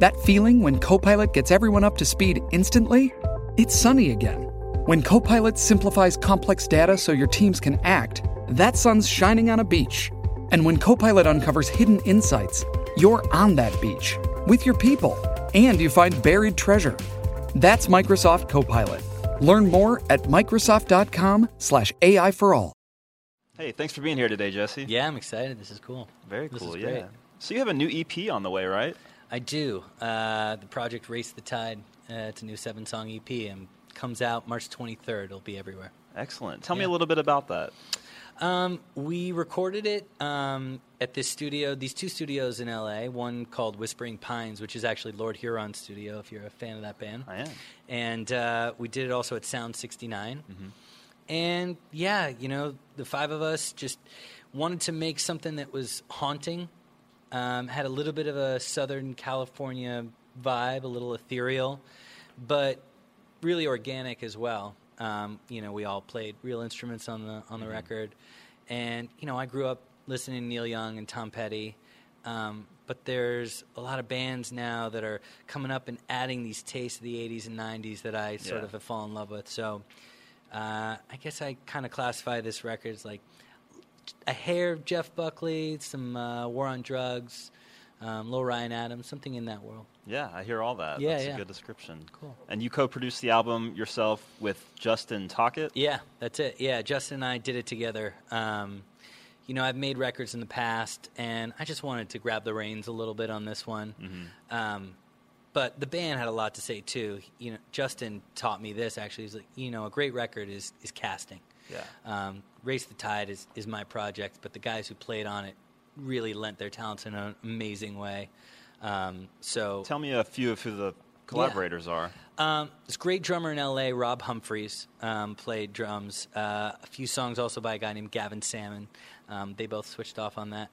That feeling when Copilot gets everyone up to speed instantly? It's sunny again. When Copilot simplifies complex data so your teams can act, that sun's shining on a beach. And when Copilot uncovers hidden insights, you're on that beach with your people and you find buried treasure. That's Microsoft Copilot. Learn more at Microsoft.com/slash AI for all. Hey, thanks for being here today, Jesse. Yeah, I'm excited. This is cool. Very This cool, is yeah. great. So you have a new EP on the way, right? I do. Uh, the project Race the Tide. Uh, it's a new seven song EP and comes out March 23rd. It'll be everywhere. Excellent. Tell me a little bit about that. Um, we recorded it um, at this studio, these two studios in LA, one called Whispering Pines, which is actually Lord Huron studio, if you're a fan of that band. I am. And uh, we did it also at Sound 69. Mm-hmm. And yeah, you know, the five of us just wanted to make something that was haunting, um, had a little bit of a Southern California vibe, a little ethereal, but really organic as well. Um, you know, we all played real instruments on the on the record, and you know, I grew up listening to Neil Young and Tom Petty. Um, but there's a lot of bands now that are coming up and adding these tastes of the 80s and 90s that I sort Yeah. of have fallen in love with. So uh, I guess I kind of classify this record as like a hair of Jeff Buckley, some uh, War on Drugs, um, Lil Ryan Adams, something in that world. Yeah, I hear all that. Yeah, That's yeah. a good description. Cool. And you co-produced the album yourself with Justin Tockett. Yeah, that's it. Yeah, Justin and I did it together. Um, you know, I've made records in the past, and I just wanted to grab the reins a little bit on this one. Mm-hmm. Um, but the band had a lot to say too. You know, Justin taught me this actually. He's like, you know, a great record is is casting. Yeah. Um, Race the Tide is is my project, but the guys who played on it really lent their talents in an amazing way. Um, so Tell me a few of who the collaborators are. um, this great drummer in LA, Rob Humphreys, um, played drums. Uh, a few songs also by a guy named Gavin Salmon. Um, they both switched off on that.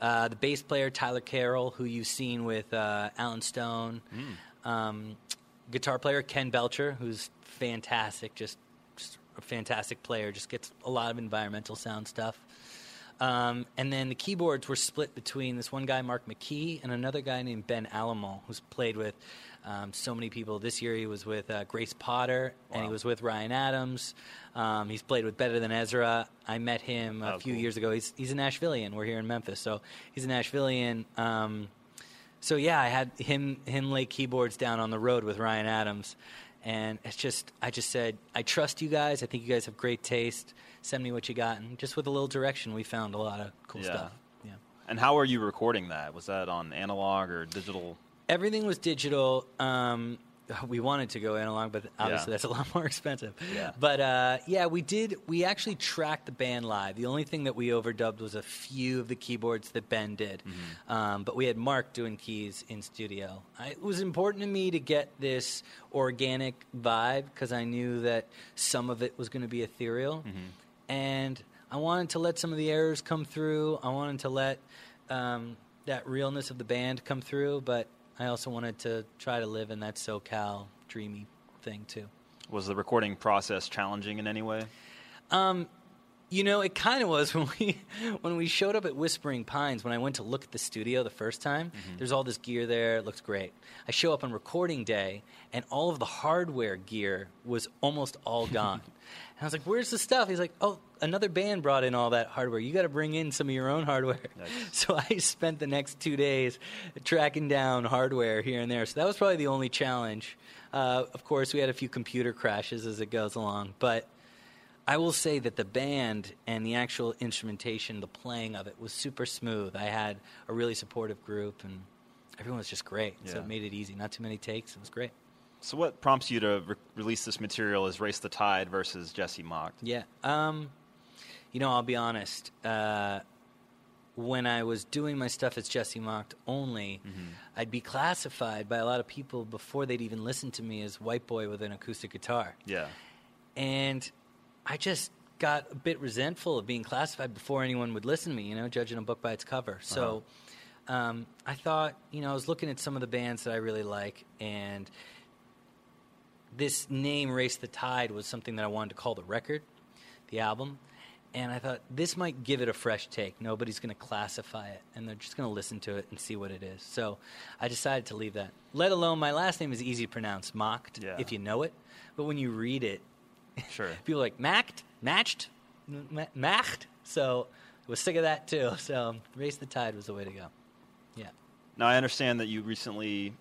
Uh, the bass player, Tyler Carroll, who you've seen with uh, Allen Stone. Um, guitar player, Ken Belcher, who's fantastic, just a fantastic player, just gets a lot of environmental sound stuff. Um, and then the keyboards were split between this one guy, Mark McKee, and another guy named Ben Alamont, who's played with um, so many people. This year he was with uh, Grace Potter, and he was with Ryan Adams. Um, he's played with Better Than Ezra. I met him a Oh, few cool. years ago. He's, he's a Nashvilleian. We're here in Memphis, so he's a Nashvilleian. Um, so yeah, I had him him lay keyboards down on the road with Ryan Adams, and it's just I just said I trust you guys. I think you guys have great taste. Send me what you got, and just with a little direction, we found a lot of cool Yeah. stuff. Yeah, And how are you recording that? Was that on analog or digital? everything was digital. Um, we wanted to go analog, but obviously Yeah. that's a lot more expensive. Yeah. But uh, yeah, we did. We actually tracked the band live. The only thing that we overdubbed was a few of the keyboards that Ben did. Mm-hmm. Um, but we had Mark doing keys in studio. I, it was important to me to get this organic vibe because I knew that some of it was going to be ethereal, Mm-hmm. and I wanted to let some of the errors come through. I wanted to let um, that realness of the band come through, but I also wanted to try to live in that SoCal dreamy thing too. Was the recording process challenging in any way? Um, You know, it kind of was when we when we showed up at Whispering Pines. When I went to look at the studio the first time, Mm-hmm. there's all this gear there. It looks great. I show up on recording day, and all of the hardware gear was almost all gone. and I was like, "Where's the stuff?" He's like, "Oh, another band brought in all that hardware. You got to bring in some of your own hardware." So I spent the next two days tracking down hardware here and there. So that was probably the only challenge. Uh, of course, we had a few computer crashes as it goes along, but. I will say that the band and the actual instrumentation, the playing of it was super smooth. I had a really supportive group, and everyone was just great. So it made it easy. Not too many takes. It was great. So, what prompts you to re- release this material as Race the Tide versus Jesse Macht? Yeah. Um, you know, I'll be honest. Uh, when I was doing my stuff as Jesse Macht only, I'd be classified by a lot of people before they'd even listen to me as white boy with an acoustic guitar. Yeah. and I just got a bit resentful of being classified before anyone would listen to me. You know, judging a book by its cover. So um, I thought, you know, I was looking at some of the bands that I really like, and this name "Race the Tide" was something that I wanted to call the record, the album. And I thought this might give it a fresh take. Nobody's going to classify it, and they're just going to listen to it and see what it is. So I decided to leave that. Let alone my last name is easy to pronounce, mocked, Yeah. if you know it. But when you read it, Sure. people are like macked, matched, ma- macht. So I was sick of that too. So race the tide was the way to go. Yeah. Now, I understand that you recently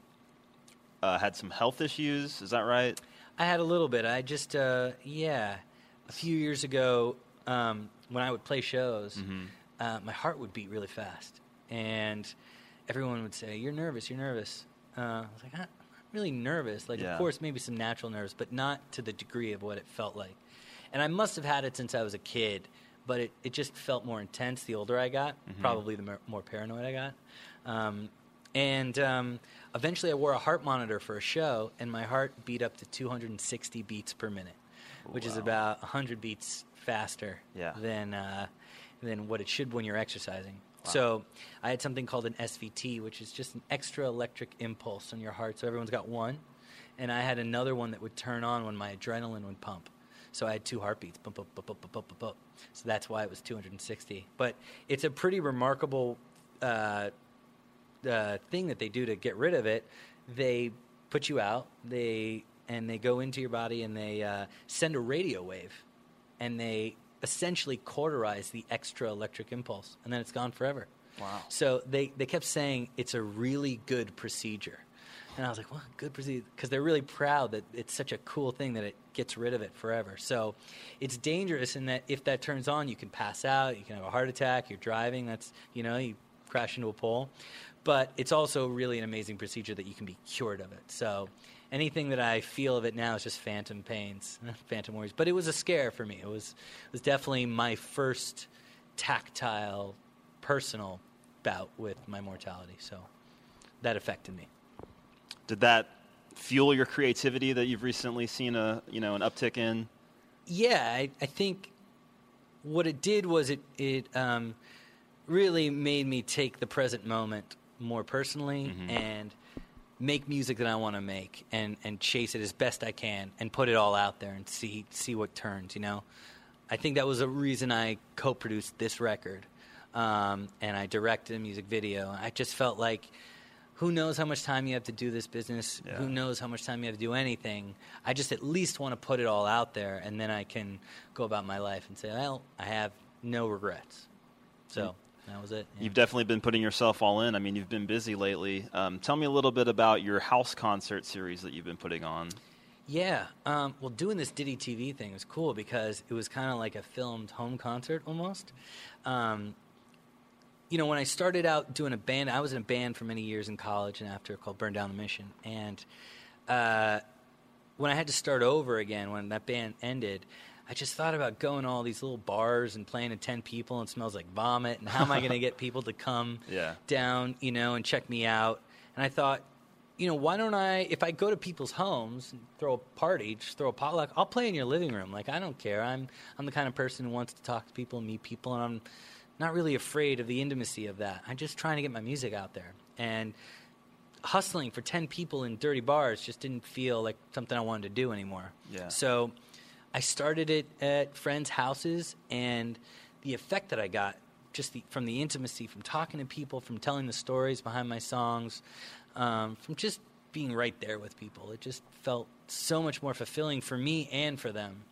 uh, had some health issues. Is that right? I had a little bit. I just, uh, yeah, a few years ago, um, when I would play shows, uh, my heart would beat really fast, and everyone would say, "You're nervous. You're nervous." Uh, I was like, "I'm not really nervous. Like, Yeah. of course, maybe some natural nerves, but not to the degree of what it felt like." And I must have had it since I was a kid, but it, it just felt more intense the older I got. Probably the more, more paranoid I got. Um, and um, eventually, I wore a heart monitor for a show, and my heart beat up to 260 beats per minute, which is about 100 beats faster Yeah. than uh, than what it should when you're exercising. So I had something called an SVT, which is just an extra electric impulse on your heart. So everyone's got one, and I had another one that would turn on when my adrenaline would pump. So I had two heartbeats, bump, bump, bump, bump, bump, bump, bump. So that's why it was 260. But it's a pretty remarkable uh, uh, thing that they do to get rid of it. They put you out, they and they go into your body and they uh, send a radio wave, and they essentially cauterize the extra electric impulse, and then it's gone forever. Wow. So they, they kept saying it's a really good procedure. And I was like, what? Good procedure? Because they're really proud that it's such a cool thing that it gets rid of it forever. So it's dangerous in that if that turns on, you can pass out, you can have a heart attack, you're driving, that's, you know, you crash into a pole. But it's also really an amazing procedure that you can be cured of it. So anything that I feel of it now is just phantom pains, phantom worries. But it was a scare for me. It was, it was definitely my first tactile, personal bout with my mortality. So that affected me. Did that fuel your creativity that you've recently seen a you know an uptick in? Yeah, I, I think what it did was it it um, really made me take the present moment more personally and make music that I want to make and, and chase it as best I can and put it all out there and see see what turns. You know, I think that was a reason I co-produced this record um, and I directed a music video. I just felt like. Who knows how much time you have to do this business? Yeah. Who knows how much time you have to do anything? I just at least want to put it all out there, and then I can go about my life and say, well, I have no regrets. So that was it. yeah. You've definitely been putting yourself all in. I mean, you've been busy lately. Um, tell me a little bit about your house concert series that you've been putting on. Yeah. Um, well, doing this Ditty TV thing was cool because it was kind of like a filmed home concert almost. Um, you know, when I started out doing a band, I was in a band for many years in college and after called Burn Down the Mission. And uh, when I had to start over again, when that band ended, I just thought about going to all these little bars and playing to 10 people and it smells like vomit. And how am I going to get people to come Yeah. down, you know, and check me out? And I thought, you know, why don't I, if I go to people's homes and throw a party, just throw a potluck, I'll play in your living room. Like, I don't care. I'm, I'm the kind of person who wants to talk to people and meet people, and I'm not really afraid of the intimacy of that. I'm just trying to get my music out there. And hustling for 10 people in dirty bars just didn't feel like something I wanted to do anymore. Yeah. So I started it at friends' houses, and the effect that I got just the, from the intimacy, from talking to people, from telling the stories behind my songs, um, from just being right there with people, it just felt so much more fulfilling for me and for them.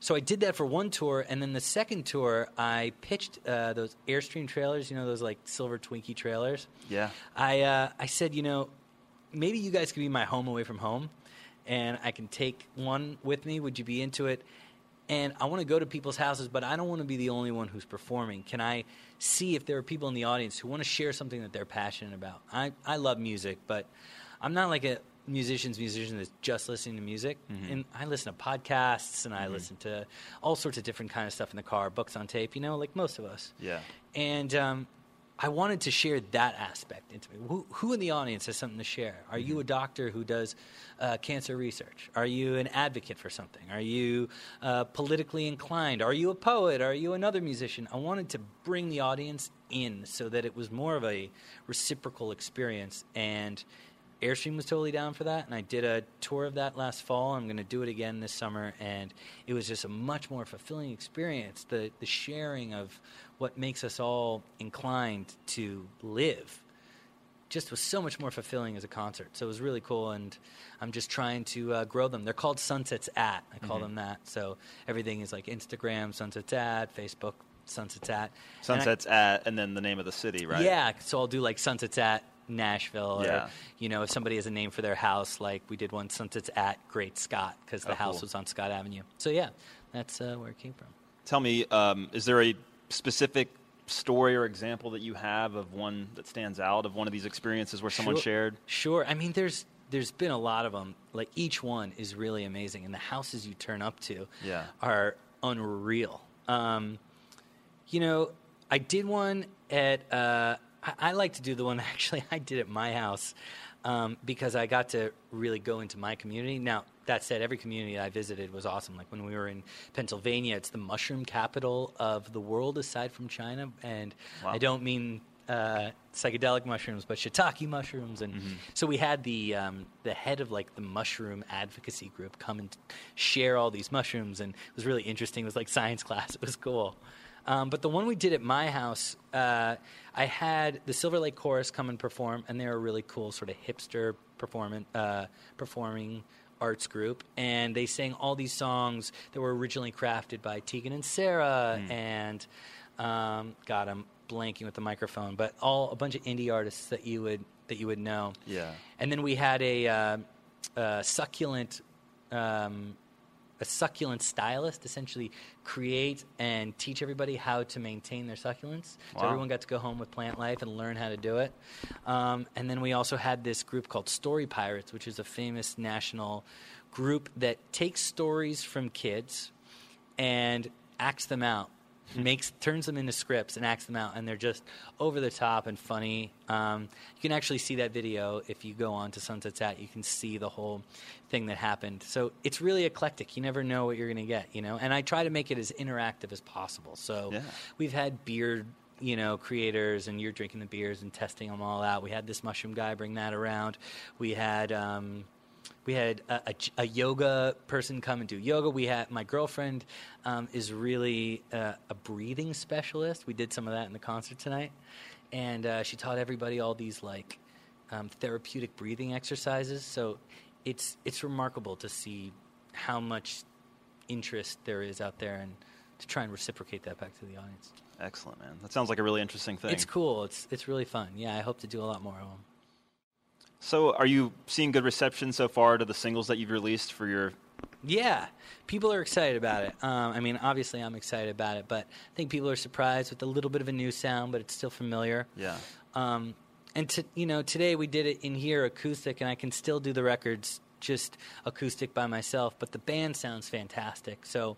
So I did that for one tour, and then the second tour, I pitched uh, those Airstream trailers. You know those like silver Twinkie trailers. Yeah. I uh, I said, you know, maybe you guys could be my home away from home, and I can take one with me. Would you be into it? And I want to go to people's houses, but I don't want to be the only one who's performing. Can I see if there are people in the audience who want to share something that they're passionate about? I, I love music, but I'm not like a musician's musician that's just listening to music. Mm-hmm. And I listen to podcasts and I listen to all sorts of different kind of stuff in the car, books on tape, you know, like most of us. Yeah. And um, I wanted to share that aspect into me. Who, who in the audience has something to share? Are you Mm-hmm. a doctor who does uh, cancer research? Are you an advocate for something? Are you uh, politically inclined? Are you a poet? Are you another musician? I wanted to bring the audience in so that it was more of a reciprocal experience. And Airstream was totally down for that, and I did a tour of that last fall. I'm going to do it again this summer, and it was just a much more fulfilling experience. The the sharing of what makes us all inclined to live just was so much more fulfilling as a concert. So it was really cool, and I'm just trying to uh, grow them. They're called Sunsets at. I call them that. So everything is like Instagram Sunsets at, Facebook Sunsets at. And I- Sunsets at, and then the name of the city, right? yeah, so I'll do like sunsets at Nashville, Yeah. or you know, if somebody has a name for their house, like we did one sunsets at Great Scott because the Oh, house cool. was on Scott Avenue. So yeah, that's uh, where it came from. Tell me, um, is there a specific story or example that you have of one that stands out of one of these experiences where someone Sure. shared? Sure. I mean, there's there's been a lot of them. Like each one is really amazing, and the houses you turn up to Yeah. are unreal. Um, you know, I did one at. Uh, I, I like to do the one actually I did at my house um, because I got to really go into my community. Now that said, every community I visited was awesome. Like when we were in Pennsylvania, it's the mushroom capital of the world aside from China, and Wow. I don't mean uh, psychedelic mushrooms, but shiitake mushrooms, and so we had the um, the head of like the mushroom advocacy group come and share all these mushrooms, and it was really interesting. It was like science class. It was cool. Um, but the one we did at my house, uh, I had the Silver Lake Chorus come and perform, and they're a really cool sort of hipster performing uh, performing arts group, and they sang all these songs that were originally crafted by Tegan and Sara, and um, God, I'm blanking with the microphone, but all a bunch of indie artists that you would that you would know. Yeah. And then we had a, uh, a succulent, um, a succulent stylist essentially create and teach everybody how to maintain their succulents. So everyone got to go home with Plant Life and learn how to do it. Um, and then we also had this group called Story Pirates, which is a famous national group that takes stories from kids and acts them out makes turns them into scripts and acts them out and they're just over the top and funny. Um, you can actually see that video if you go on to sunsets at you can see the whole thing that happened. So it's really eclectic. You never know what you're going to get you know? And i try to make it as interactive as possible. So Yeah. we've had beer you know creators and you're drinking the beers and testing them all out. We had this mushroom guy bring that around. We had um, we had a, a, a yoga person come and do yoga. We had my girlfriend um, is really uh, a breathing specialist. We did some of that in the concert tonight, and uh, she taught everybody all these like um, therapeutic breathing exercises. So it's it's remarkable to see how much interest there is out there, and to try and reciprocate that back to the audience. Excellent, man. That sounds like a really interesting thing. It's cool. It's it's really fun. Yeah, I hope to do a lot more of them. So, are you seeing good reception so far to the singles that you've released for your? Yeah, people are excited about it. Um, I mean, obviously, I'm excited about it, but I think people are surprised with a little bit of a new sound, but it's still familiar. Yeah. Um, and to, you know, today we did it in here acoustic, and I can still do the records just acoustic by myself, but the band sounds fantastic. So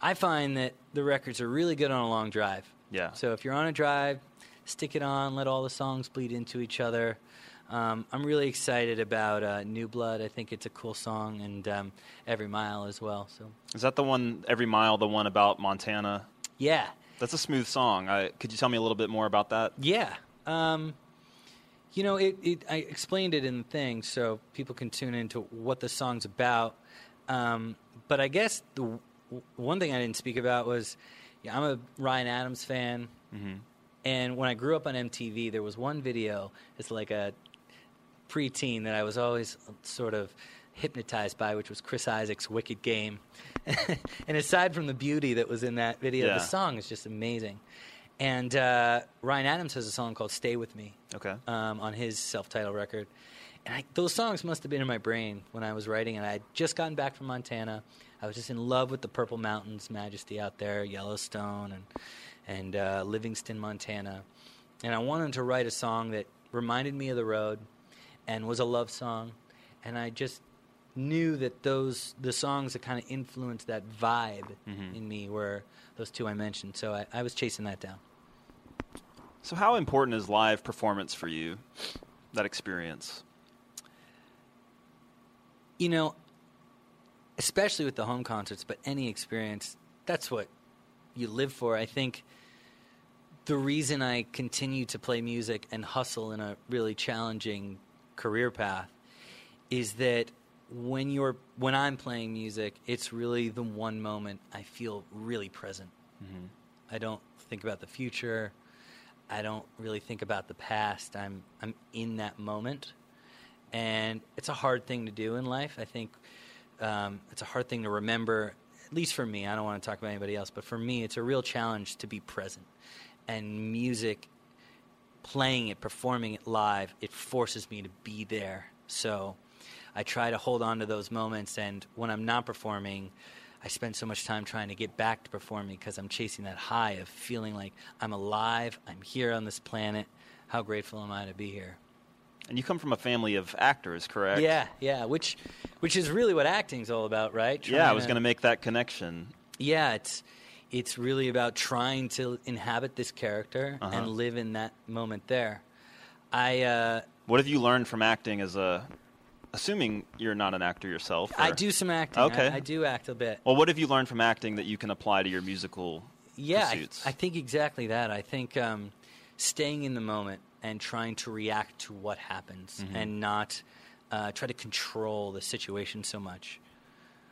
I find that the records are really good on a long drive. Yeah. So if you're on a drive, stick it on, let all the songs bleed into each other. Um, I'm really excited about uh, New Blood. I think it's a cool song, and um, Every Mile as well. So Is that the one every mile? The one about Montana? yeah, That's a smooth song. I, could you tell me a little bit more about that? Yeah. Um, you know, it, it, I explained it in the thing so people can tune into what the song's about. Um, but I guess the w- one thing I didn't speak about was yeah, I'm a Ryan Adams fan. And when I grew up on MTV, there was one video. It's like a preteen that I was always sort of hypnotized by, which was Chris Isaak's "Wicked Game." and aside from the beauty that was in that video, Yeah. the song is just amazing. And uh, Ryan Adams has a song called "Stay with Me." Okay. um, on his self-titled record. And I, those songs must have been in my brain when I was writing, and I had just gotten back from Montana. I was just in love with the Purple Mountains majesty out there, Yellowstone, and and uh, Livingston, Montana. And I wanted to write a song that reminded me of the road, and was a love song. And I just knew that those the songs that kind of influenced that vibe mm-hmm. in me were those two I mentioned. So I, I was chasing that down. So, how important is live performance for you? That experience. you know, especially with the home concerts, but any experience, that's what you live for. I think the reason I continue to play music and hustle in a really challenging career path is that when you're when I'm playing music, it's really the one moment I feel really present. I don't think about the future. I don't really think about the past. I'm I'm in that moment, and it's a hard thing to do in life. I think um, it's a hard thing to remember. At least for me, I don't want to talk about anybody else, but for me, it's a real challenge to be present. And music, playing it, performing it live, it forces me to be there. So I try to hold on to those moments, and when I'm not performing, I spend so much time trying to get back to performing because I'm chasing that high of feeling like I'm alive, I'm here on this planet. How grateful am I to be here? And you come from a family of actors, correct? Yeah, yeah, which which is really what acting's all about, right? Yeah, I Trying was going to make that connection. Yeah, it's it's really about trying to inhabit this character Uh-huh. and live in that moment there. I uh, What have you learned from acting as a, assuming you're not an actor yourself? I do some acting. Okay. I, I do act a bit. Well, what have you learned from acting that you can apply to your musical yeah, I. I think exactly that. I think um, staying in the moment and trying to react to what happens Mm-hmm. and not uh, try to control the situation so much.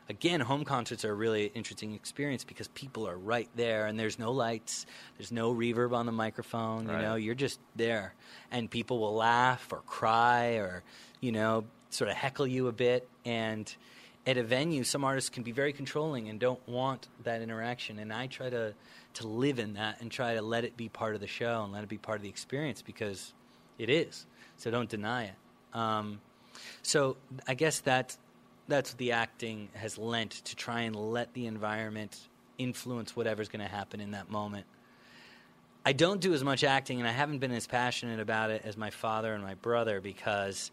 Again, home concerts are a really interesting experience because people are right there and there's no lights, there's no reverb on the microphone, Right. you know, you're just there. And people will laugh or cry or, you know, sort of heckle you a bit. And at a venue, some artists can be very controlling and don't want that interaction. And I try to, to live in that and try to let it be part of the show and let it be part of the experience because it is. So don't deny it. Um, so I guess that that's what the acting has lent to try and let the environment influence whatever's going to happen in that moment. I don't do as much acting, and I haven't been as passionate about it as my father and my brother because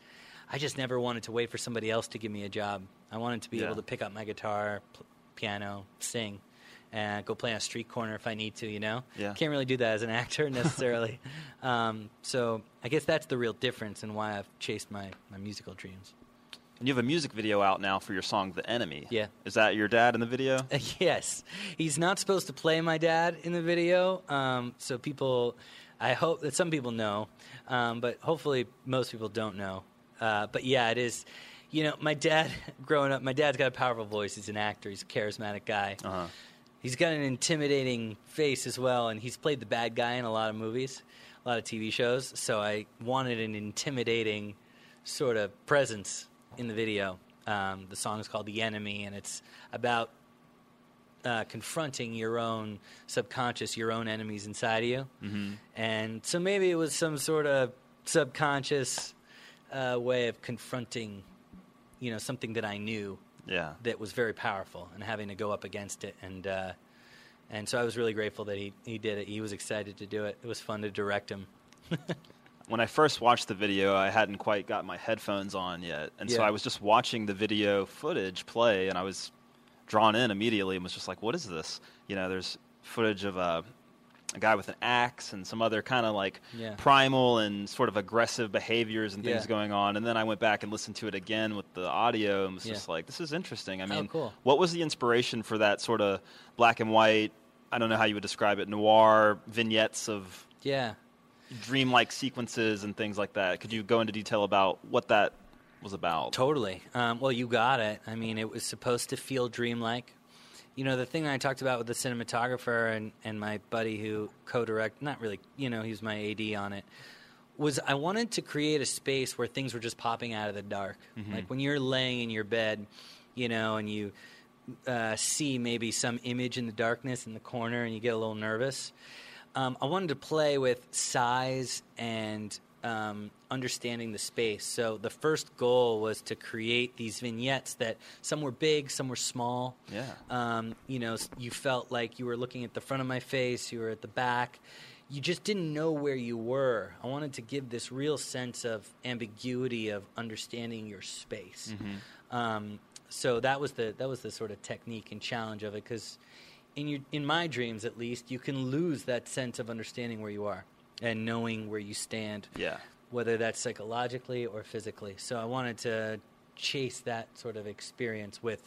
I just never wanted to wait for somebody else to give me a job. I wanted to be Yeah. able to pick up my guitar, p- piano, sing, and go play on a street corner if I need to. You know, Yeah. can't really do that as an actor necessarily. um, so I guess that's the real difference in why I've chased my, my musical dreams. And you have a music video out now for your song "The Enemy." Yeah. Is that your dad in the video? yes, he's not supposed to play my dad in the video, um, so people. I hope that some people know, um, but hopefully most people don't know. Uh, but yeah, it is. You know, my dad, growing up, my dad's got a powerful voice. He's an actor. He's a charismatic guy. Uh-huh. He's got an intimidating face as well, and he's played the bad guy in a lot of movies, a lot of TV shows. So I wanted an intimidating sort of presence in the video. Um, the song is called "The Enemy," and it's about uh, confronting your own subconscious, your own enemies inside of you. Mm-hmm. And so maybe it was some sort of subconscious uh, way of confronting, you know, something that I knew Yeah. that was very powerful and having to go up against it and uh, and so I was really grateful that he, he did it. He was excited to do it. It was fun to direct him. when I first watched the video, I hadn't quite got my headphones on yet, and so I was just watching the video footage play, and I was drawn in immediately, and was just like, "What is this?" You know, there's footage of a, a guy with an axe and some other kind of like Yeah. primal and sort of aggressive behaviors and things Yeah. going on, and then I went back and listened to it again with the audio, and was Yeah. just like, "This is interesting." I Oh, mean, cool. what was the inspiration for that sort of black and white? I don't know how you would describe it, noir vignettes of Yeah. Dreamlike sequences and things like that. Could you go into detail about what that was about. Totally. Um, well, you got it. I mean, it was supposed to feel dreamlike. You know, the thing that I talked about with the cinematographer and, and my buddy who co direct, not really, you know, he was my AD on it, was I wanted to create a space where things were just popping out of the dark. Mm-hmm. Like when you're laying in your bed, you know, and you uh, see maybe some image in the darkness in the corner and you get a little nervous. Um, I wanted to play with size and um, understanding the space. So the first goal was to create these vignettes that some were big, some were small. Yeah. Um, you know, you felt like you were looking at the front of my face, you were at the back. You just didn't know where you were. I wanted to give this real sense of ambiguity of understanding your space. Um, so that was the that was the sort of technique and challenge of it because in your in my dreams at least you can lose that sense of understanding where you are and knowing where you stand Yeah. whether that's psychologically or physically. So i wanted to chase that sort of experience with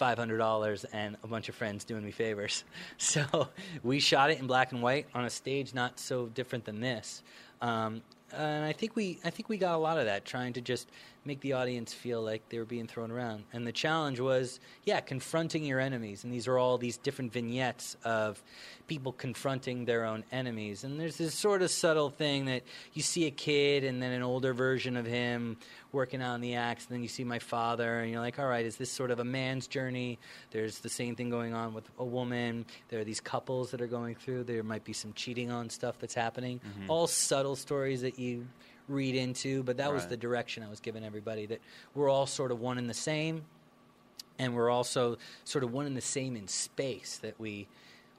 $500 and a bunch of friends doing me favors. So we shot it in black and white on a stage not so different than this. Um, and I think we I think we got a lot of that trying to just make the audience feel like they were being thrown around. And the challenge was, yeah, confronting your enemies. And these are all these different vignettes of people confronting their own enemies. And there's this sort of subtle thing that you see a kid and then an older version of him working on the axe, and then you see my father, and you're like, all right, is this sort of a man's journey? There's the same thing going on with a woman. There are these couples that are going through. There might be some cheating on stuff that's happening. Mm-hmm. All subtle stories that you read into, but that was the direction I was giving everybody that we're all sort of one and the same, and we're also sort of one and the same in space that we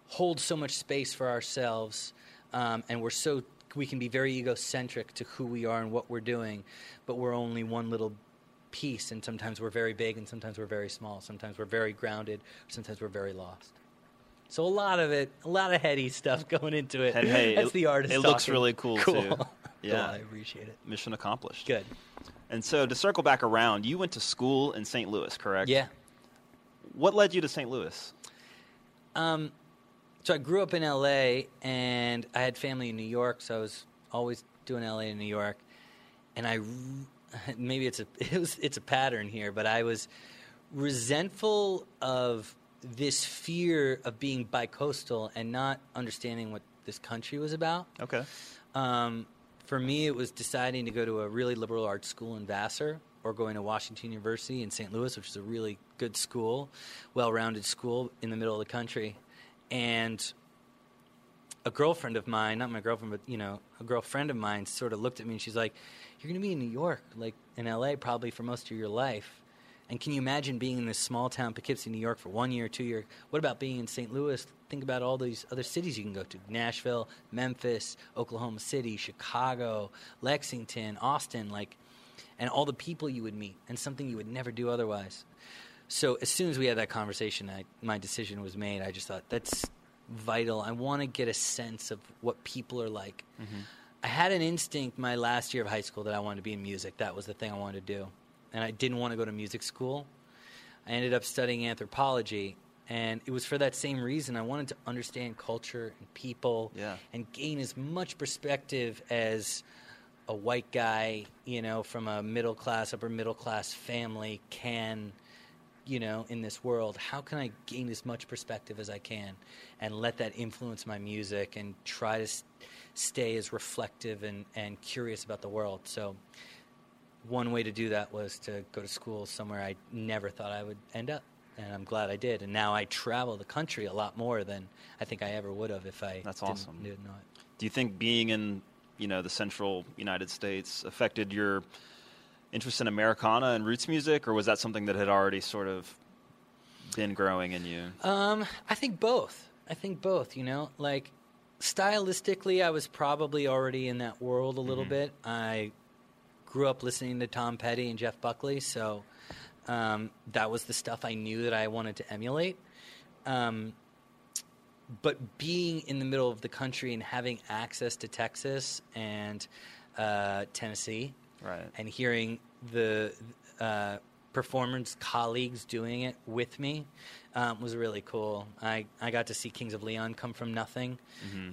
hold so much space for ourselves, um, and we're so we can be very egocentric to who we are and what we're doing, but we're only one little piece, and sometimes we're very big, and sometimes we're very small, sometimes we're very grounded, sometimes we're very lost. So a lot of it, a lot of heady stuff going into it. And hey, That's it- the artist. it looks really cool, cool. too. Yeah. I appreciate it. Mission accomplished. Good. And so to circle back around, you went to school in St. Louis, correct? Yeah. What led you to St. Louis? Um, so I grew up in LA, and I had family in New York, so I was always doing LA and New York. And I, maybe it's a it was, it's a pattern here, but I was resentful of this fear of being bicoastal and not understanding what this country was about. Okay. Um, for me, it was deciding to go to a really liberal arts school in Vassar or going to Washington University in St. Louis, which is a really good school, well rounded school in the middle of the country. And a girlfriend of mine, not my girlfriend, but you know, a girlfriend of mine sort of looked at me and she's like, You're going to be in New York, like in LA, probably for most of your life. And can you imagine being in this small town, Poughkeepsie, New York, for one year, two years? What about being in St. Louis? Think about all these other cities you can go to Nashville, Memphis, Oklahoma City, Chicago, Lexington, Austin, like, and all the people you would meet, and something you would never do otherwise. So as soon as we had that conversation, I, my decision was made. I just thought that's vital. I want to get a sense of what people are like. Mm-hmm. I had an instinct my last year of high school that I wanted to be in music. That was the thing I wanted to do, and I didn't want to go to music school. I ended up studying anthropology, and it was for that same reason. I wanted to understand culture and people, Yeah. and gain as much perspective as a white guy, you know, from a middle class, upper middle class family can, you know, in this world. How can I gain as much perspective as I can and let that influence my music and try to s- stay as reflective and, and curious about the world? So, one way to do that was to go to school somewhere I never thought I would end up. And I'm glad I did. And now I travel the country a lot more than I think I ever would have if I That's didn't, awesome. didn't know it. Do you think being in, you know, the central United States affected your interest in Americana and roots music, or was that something that had already sort of been growing in you? Um, I think both. I think both. You know, like stylistically, I was probably already in that world a little bit. I grew up listening to Tom Petty and Jeff Buckley, so um, that was the stuff I knew that I wanted to emulate. Um, but being in the middle of the country and having access to Texas and uh, Tennessee, Right. and hearing the uh, performers colleagues doing it with me um, was really cool. I, I got to see Kings of Leon come from nothing.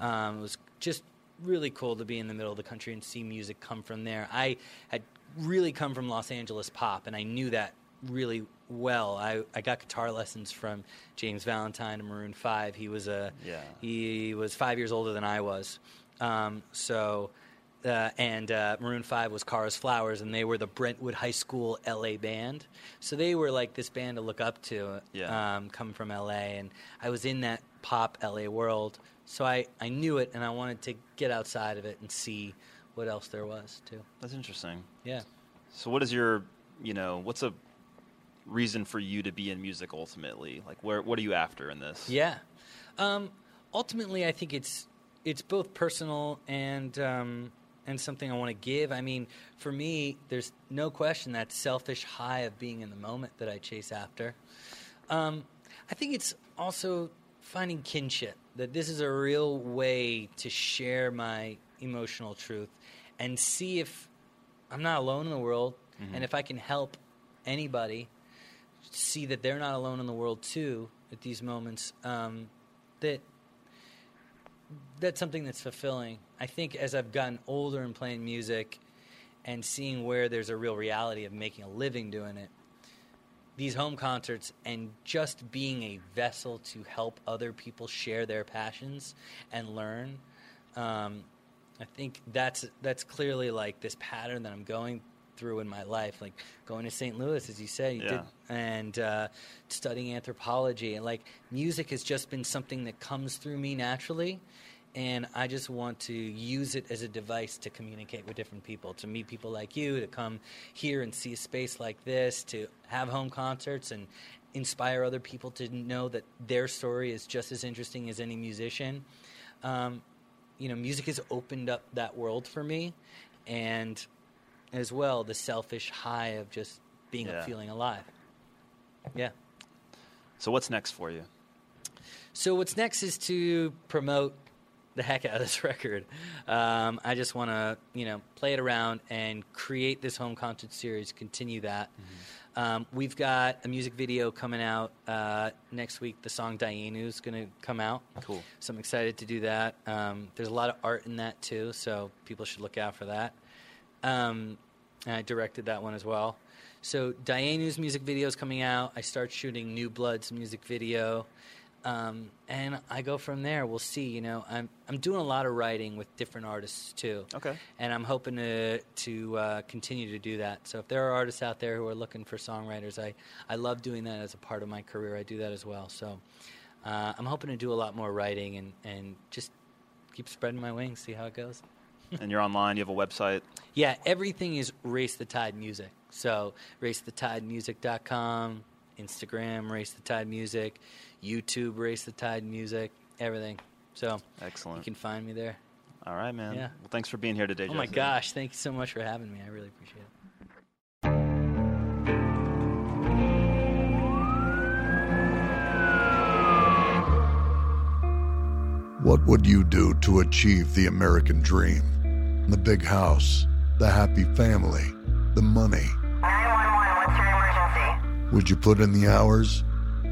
Um, it was just really cool to be in the middle of the country and see music come from there. I had really come from Los Angeles pop, and I knew that really well. I, I got guitar lessons from James Valentine of Maroon Five. He was a Yeah. he was five years older than I was, um, so. Uh, and uh, Maroon 5 was Kara's Flowers, and they were the Brentwood High School LA band. So they were like this band to look up to, Yeah. um, coming from LA. And I was in that pop LA world. So I, I knew it, and I wanted to get outside of it and see what else there was, too. That's interesting. Yeah. So, what is your, you know, what's a reason for you to be in music ultimately? Like, where, what are you after in this? Yeah. Um, ultimately, I think it's it's both personal and um, and something I want to give. I mean, for me, there's no question that selfish high of being in the moment that I chase after. Um, I think it's also finding kinship. That this is a real way to share my emotional truth and see if I'm not alone in the world, and if I can help anybody see that they're not alone in the world too at these moments. Um, that that's something that's fulfilling. I think as I've gotten older and playing music and seeing where there's a real reality of making a living doing it, these home concerts and just being a vessel to help other people share their passions and learn. Um, I think that's that's clearly like this pattern that I'm going through in my life, like going to St. Louis, as you said, you Yeah. did, and uh, studying anthropology, and like music has just been something that comes through me naturally, and I just want to use it as a device to communicate with different people, to meet people like you, to come here and see a space like this, to have home concerts and inspire other people to know that their story is just as interesting as any musician. Um, you know, music has opened up that world for me, and as well the selfish high of just being Yeah. feeling alive. Yeah. So, what's next for you? So what's next is to promote the heck out of this record. Um, I just want to, you know, play it around and create this home concert series. Continue that. Um, we've got a music video coming out uh, next week. The song "Dianu" is going to come out. Cool. So I'm excited to do that. Um, there's a lot of art in that too, so people should look out for that. Um, and I directed that one as well. So Dianu's music video is coming out. I start shooting New Blood's music video, um, and I go from there. We'll see. You know, I'm I'm doing a lot of writing with different artists too. Okay. And I'm hoping to to uh, continue to do that. So if there are artists out there who are looking for songwriters, I I love doing that as a part of my career. I do that as well. So uh, I'm hoping to do a lot more writing and and just keep spreading my wings, see how it goes. and you're online. You have a website. Yeah, everything is Race the Tide Music. So racethetidemusic.com, Instagram Race the Tide Music, YouTube Race the Tide Music, everything. So excellent. you can find me there. All right, man. Yeah. Well, thanks for being here today. Oh my gosh, thank you so much for having me. I really appreciate it. What would you do to achieve the American dream? The big house, the happy family, the money. 911, what's your emergency? Would you put in the hours?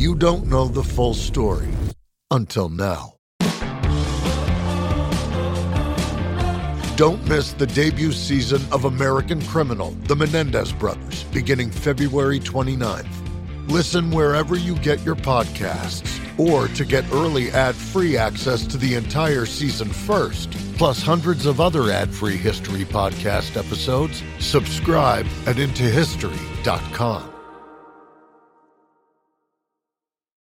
you don't know the full story. Until now. Don't miss the debut season of American Criminal, The Menendez Brothers, beginning February 29th. Listen wherever you get your podcasts Or to get early ad-free access to the entire season first, plus hundreds of other ad-free history podcast episodes, subscribe at IntoHistory.com.